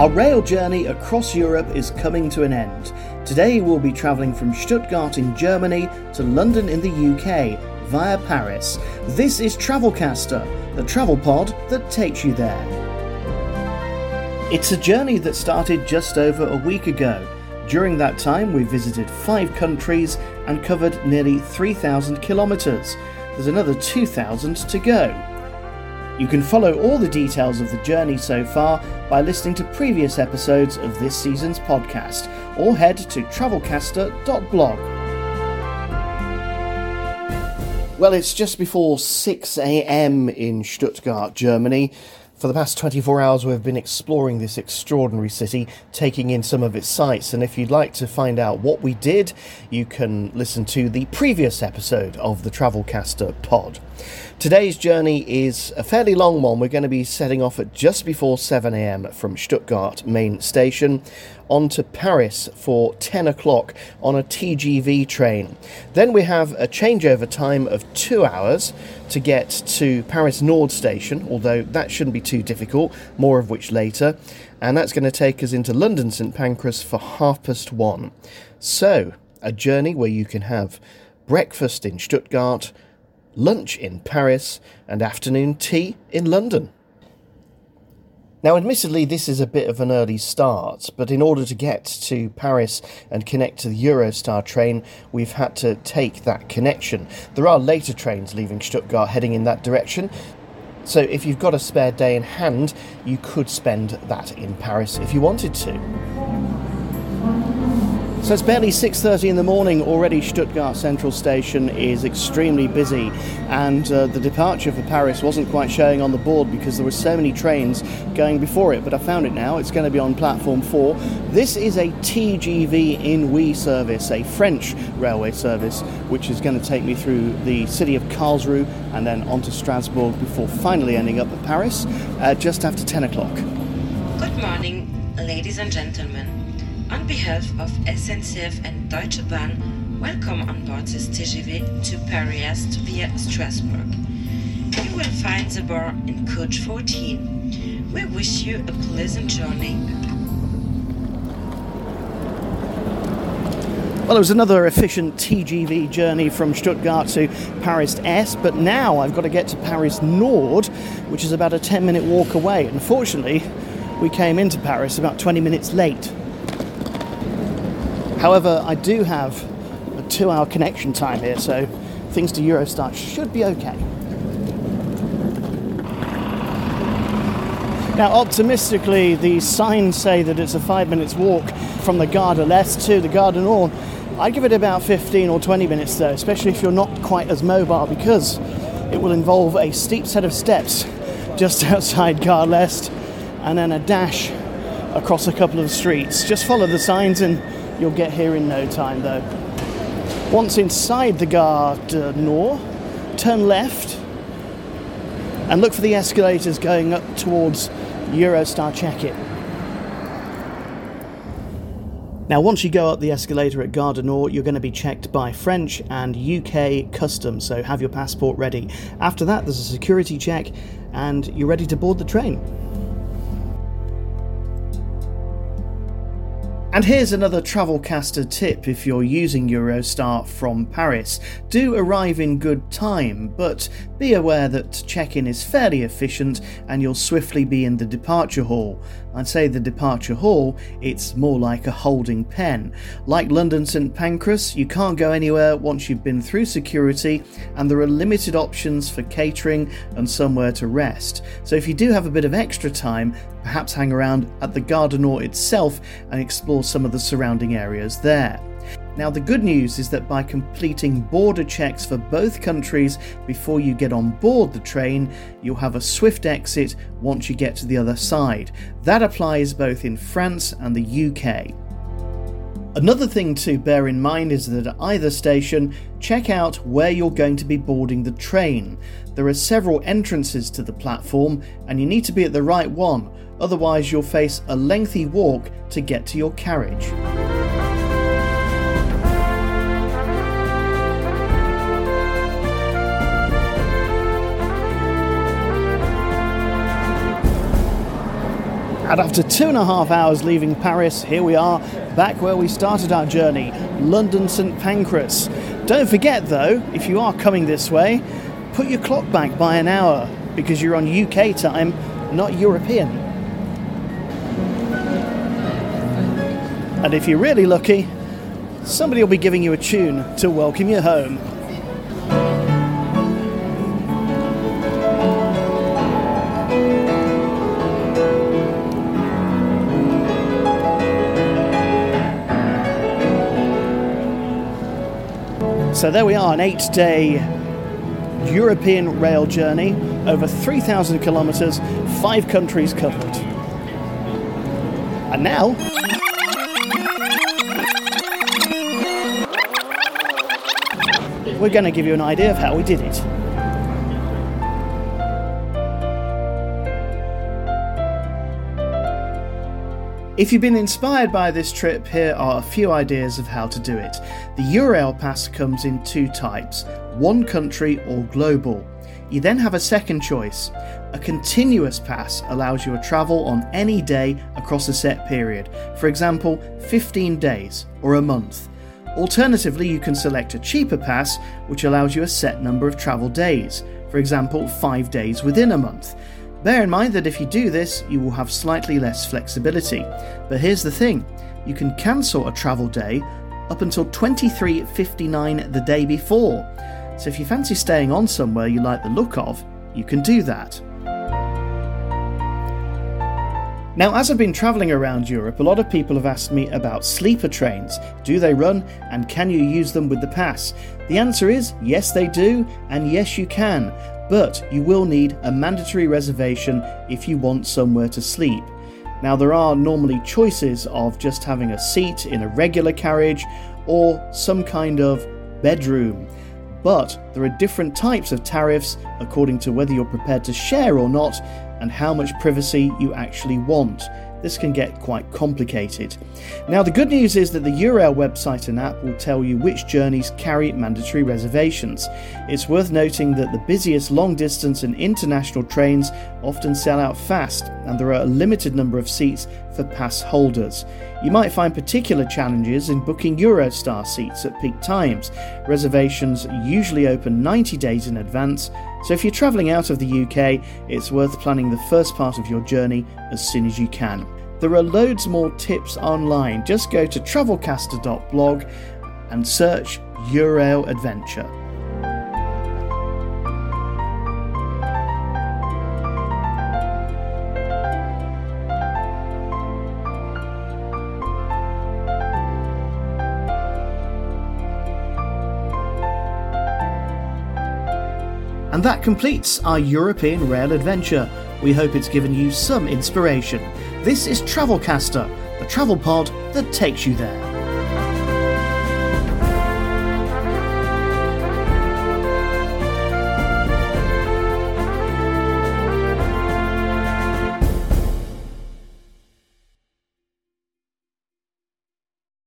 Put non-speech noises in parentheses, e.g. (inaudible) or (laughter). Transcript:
Our rail journey across Europe is coming to an end. Today we'll be travelling from Stuttgart in Germany to London in the UK via Paris. This is Travelcaster, the travel pod that takes you there. It's a journey that started just over a week ago. During that time, we visited five countries and covered nearly 3,000 kilometres. There's another 2,000 to go. You can follow all the details of the journey so far by listening to previous episodes of this season's podcast or head to travelcaster.blog. Well, it's just before 6 am in Stuttgart, Germany. For the past 24 hours, we've been exploring this extraordinary city, taking in some of its sights. And if you'd like to find out what we did, you can listen to the previous episode of the Travelcaster pod. Today's journey is a fairly long one. We're going to be setting off at just before 7am from Stuttgart main station on to Paris for 10 o'clock on a TGV train. Then we have a changeover time of two hours to get to Paris Nord station, although that shouldn't be too difficult, more of which later. And that's going to take us into London St Pancras for half past one. So, a journey where you can have breakfast in Stuttgart lunch in Paris, and afternoon tea in London. Now, admittedly, this is a bit of an early start, but in order to get to Paris and connect to the Eurostar train, we've had to take that connection. There are later trains leaving Stuttgart heading in that direction, so if you've got a spare day in hand, you could spend that in Paris if you wanted to. So it's barely 6:30 in the morning. Already, Stuttgart Central Station is extremely busy, and uh, the departure for Paris wasn't quite showing on the board because there were so many trains going before it. But I found it now. It's going to be on platform four. This is a TGV Inouï service, a French railway service, which is going to take me through the city of Karlsruhe and then on to Strasbourg before finally ending up at Paris uh, just after 10 o'clock. Good morning, ladies and gentlemen. On behalf of SNCF and Deutsche Bahn, welcome on board this TGV to Paris via Strasbourg. You will find the bar in coach 14. We wish you a pleasant journey. Well, it was another efficient TGV journey from Stuttgart to Paris Est, but now I've got to get to Paris Nord, which is about a 10 minute walk away. Unfortunately, we came into Paris about 20 minutes late. However, I do have a two hour connection time here, so things to Eurostar should be okay. Now, optimistically, the signs say that it's a five minutes walk from the l'Est to the Gare du Nord. I'd give it about 15 or 20 minutes though, especially if you're not quite as mobile, because it will involve a steep set of steps just (laughs) outside Gare de l'Est and then a dash across a couple of streets. Just follow the signs and You'll get here in no time though. Once inside the Gare du uh, Nord, turn left and look for the escalators going up towards Eurostar check-in. Now, once you go up the escalator at Gare du Nord, you're going to be checked by French and UK customs, so have your passport ready. After that, there's a security check, and you're ready to board the train. And here's another Travelcaster tip if you're using Eurostar from Paris. Do arrive in good time, but be aware that check in is fairly efficient and you'll swiftly be in the departure hall. I'd say the departure hall, it's more like a holding pen. Like London St Pancras, you can't go anywhere once you've been through security, and there are limited options for catering and somewhere to rest. So if you do have a bit of extra time, perhaps hang around at the Gare du itself and explore some of the surrounding areas there. Now, the good news is that by completing border checks for both countries before you get on board the train, you'll have a swift exit once you get to the other side. That applies both in France and the UK. Another thing to bear in mind is that at either station, check out where you're going to be boarding the train. There are several entrances to the platform, and you need to be at the right one, otherwise, you'll face a lengthy walk to get to your carriage. And after two and a half hours leaving Paris, here we are, back where we started our journey, London St Pancras. Don't forget though, if you are coming this way, put your clock back by an hour because you're on UK time, not European. And if you're really lucky, somebody will be giving you a tune to welcome you home. So there we are, an eight day European rail journey, over 3,000 kilometres, five countries covered. And now. We're going to give you an idea of how we did it. If you've been inspired by this trip, here are a few ideas of how to do it. The Eurail Pass comes in two types one country or global. You then have a second choice. A continuous pass allows you to travel on any day across a set period, for example, 15 days or a month. Alternatively, you can select a cheaper pass which allows you a set number of travel days, for example, 5 days within a month. Bear in mind that if you do this, you will have slightly less flexibility. But here's the thing you can cancel a travel day up until 23.59 the day before. So if you fancy staying on somewhere you like the look of, you can do that. Now, as I've been travelling around Europe, a lot of people have asked me about sleeper trains. Do they run and can you use them with the pass? The answer is yes, they do, and yes, you can but you will need a mandatory reservation if you want somewhere to sleep. Now, there are normally choices of just having a seat in a regular carriage or some kind of bedroom, but there are different types of tariffs according to whether you're prepared to share or not and how much privacy you actually want this can get quite complicated. Now, the good news is that the Eurail website and app will tell you which journeys carry mandatory reservations. It's worth noting that the busiest long distance and international trains often sell out fast, and there are a limited number of seats for pass holders. You might find particular challenges in booking Eurostar seats at peak times. Reservations usually open 90 days in advance, so if you're travelling out of the UK, it's worth planning the first part of your journey as soon as you can. There are loads more tips online. Just go to travelcaster.blog and search Eurail Adventure. And that completes our European rail adventure. We hope it's given you some inspiration. This is Travelcaster, the travel pod that takes you there.